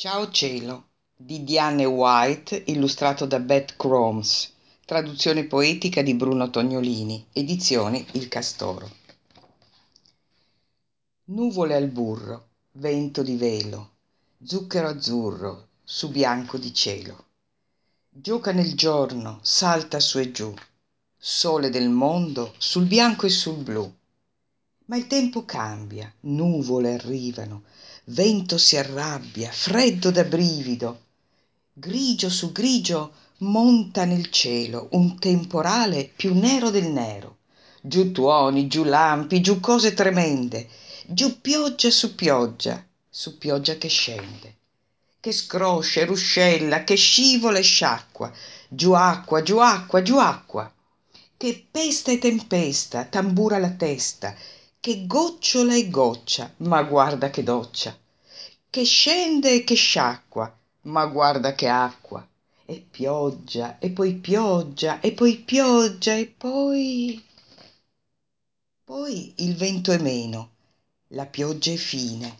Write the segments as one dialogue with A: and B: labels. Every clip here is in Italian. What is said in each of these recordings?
A: Ciao cielo di Diane White, illustrato da Beth Cromes, traduzione poetica di Bruno Tognolini, edizioni Il Castoro. Nuvole al burro, vento di velo, zucchero azzurro su bianco di cielo. Gioca nel giorno, salta su e giù, sole del mondo sul bianco e sul blu. Ma il tempo cambia, nuvole arrivano, vento si arrabbia, freddo da brivido. Grigio su grigio monta nel cielo un temporale più nero del nero. Giù tuoni, giù lampi, giù cose tremende, giù pioggia su pioggia, su pioggia che scende, che scroscia e ruscella, che scivola e sciacqua, giù acqua, giù acqua, giù acqua, che pesta e tempesta, tambura la testa, che gocciola e goccia, ma guarda che doccia, che scende e che sciacqua, ma guarda che acqua, e pioggia, e poi pioggia, e poi pioggia, e poi... Poi il vento è meno, la pioggia è fine,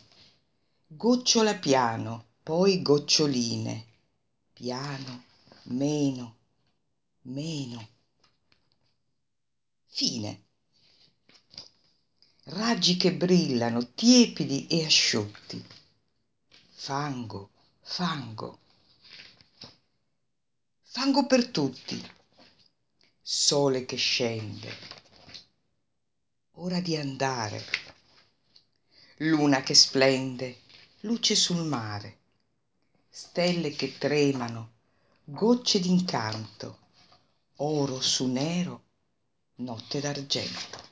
A: gocciola piano, poi goccioline, piano, meno, meno. Fine raggi che brillano, tiepidi e asciutti. Fango, fango. Fango per tutti. Sole che scende. Ora di andare. Luna che splende, luce sul mare. Stelle che tremano, gocce d'incanto. Oro su nero, notte d'argento.